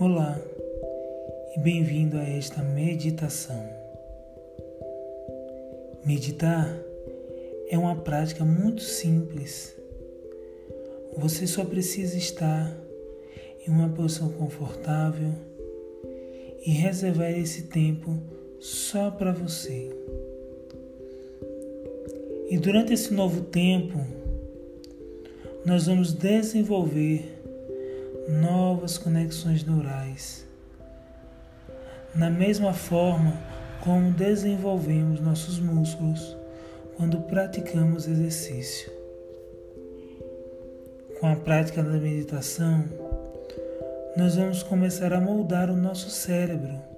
Olá e bem-vindo a esta meditação. Meditar é uma prática muito simples. Você só precisa estar em uma posição confortável e reservar esse tempo só para você. E durante esse novo tempo, nós vamos desenvolver novas conexões neurais. Na mesma forma como desenvolvemos nossos músculos quando praticamos exercício. Com a prática da meditação, nós vamos começar a moldar o nosso cérebro.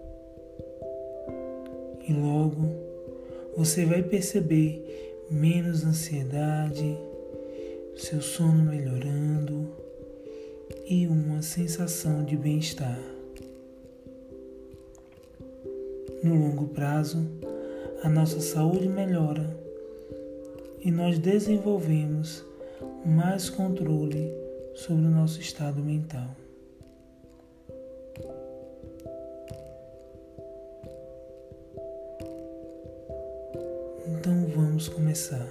E logo você vai perceber menos ansiedade, seu sono melhorando e uma sensação de bem-estar. No longo prazo, a nossa saúde melhora e nós desenvolvemos mais controle sobre o nosso estado mental. Começar.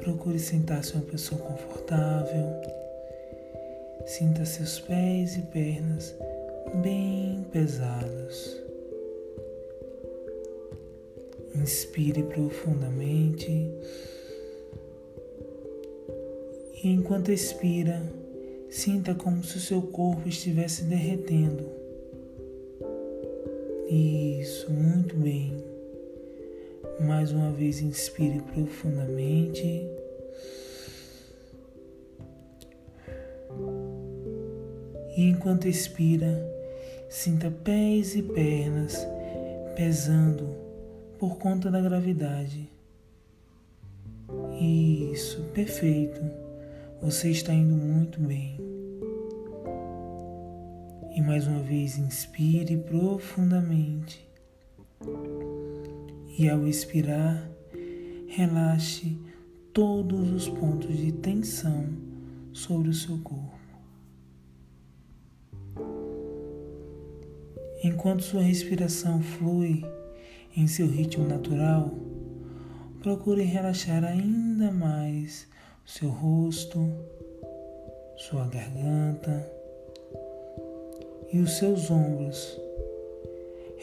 Procure sentar-se uma pessoa confortável. Sinta seus pés e pernas bem pesados. Inspire profundamente. E enquanto expira, sinta como se o seu corpo estivesse derretendo. Isso, muito bem. Mais uma vez, inspire profundamente. E enquanto expira, sinta pés e pernas pesando por conta da gravidade. Isso, perfeito. Você está indo muito bem. E mais uma vez, inspire profundamente. E ao expirar, relaxe todos os pontos de tensão sobre o seu corpo. Enquanto sua respiração flui em seu ritmo natural, procure relaxar ainda mais seu rosto, sua garganta e os seus ombros.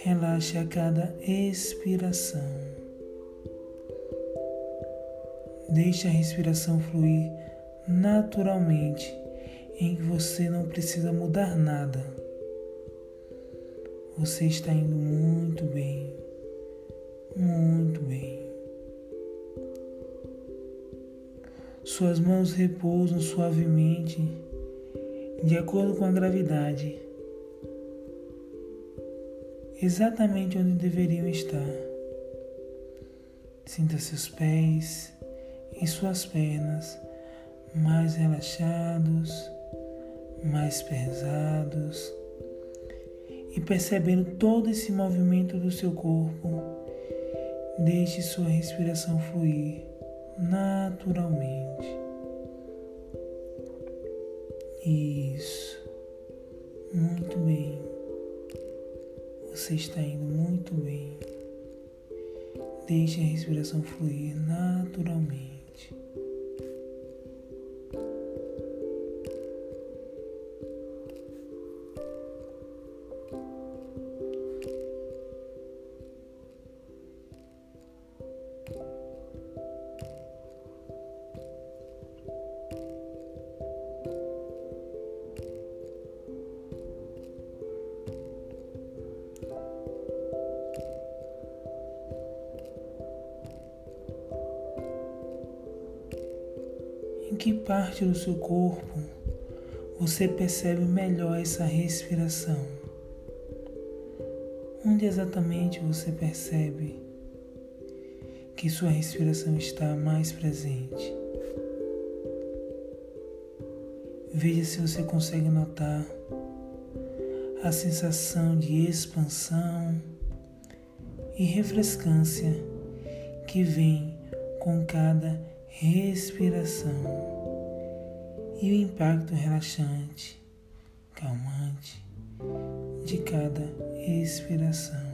Relaxe a cada expiração. Deixe a respiração fluir naturalmente, em que você não precisa mudar nada. Você está indo muito bem, muito bem. Suas mãos repousam suavemente, de acordo com a gravidade, exatamente onde deveriam estar. Sinta seus pés e suas pernas mais relaxados, mais pesados e percebendo todo esse movimento do seu corpo, deixe sua respiração fluir naturalmente. Isso. Muito bem. Você está indo muito bem. Deixe a respiração fluir naturalmente. Que parte do seu corpo você percebe melhor essa respiração? Onde exatamente você percebe que sua respiração está mais presente? Veja se você consegue notar a sensação de expansão e refrescância que vem com cada respiração e o impacto relaxante, calmante de cada expiração.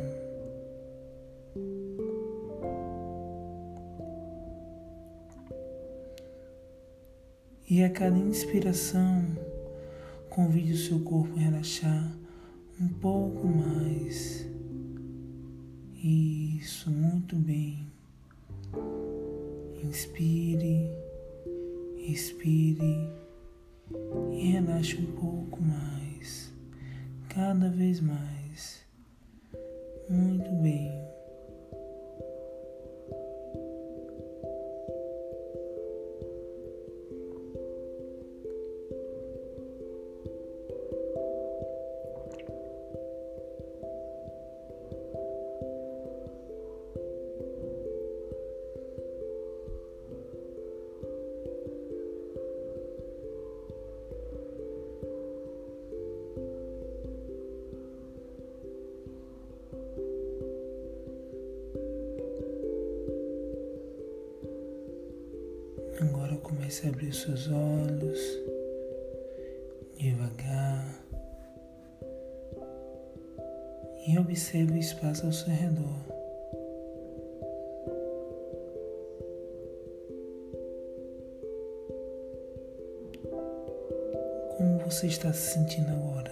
E a cada inspiração, convide o seu corpo a relaxar um pouco mais. Isso, muito bem. Inspire, expire e relaxe um pouco mais, cada vez mais. Muito bem. Comece a abrir seus olhos devagar e observe o espaço ao seu redor. Como você está se sentindo agora?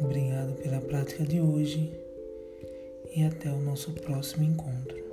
Obrigado pela prática de hoje e até o nosso próximo encontro.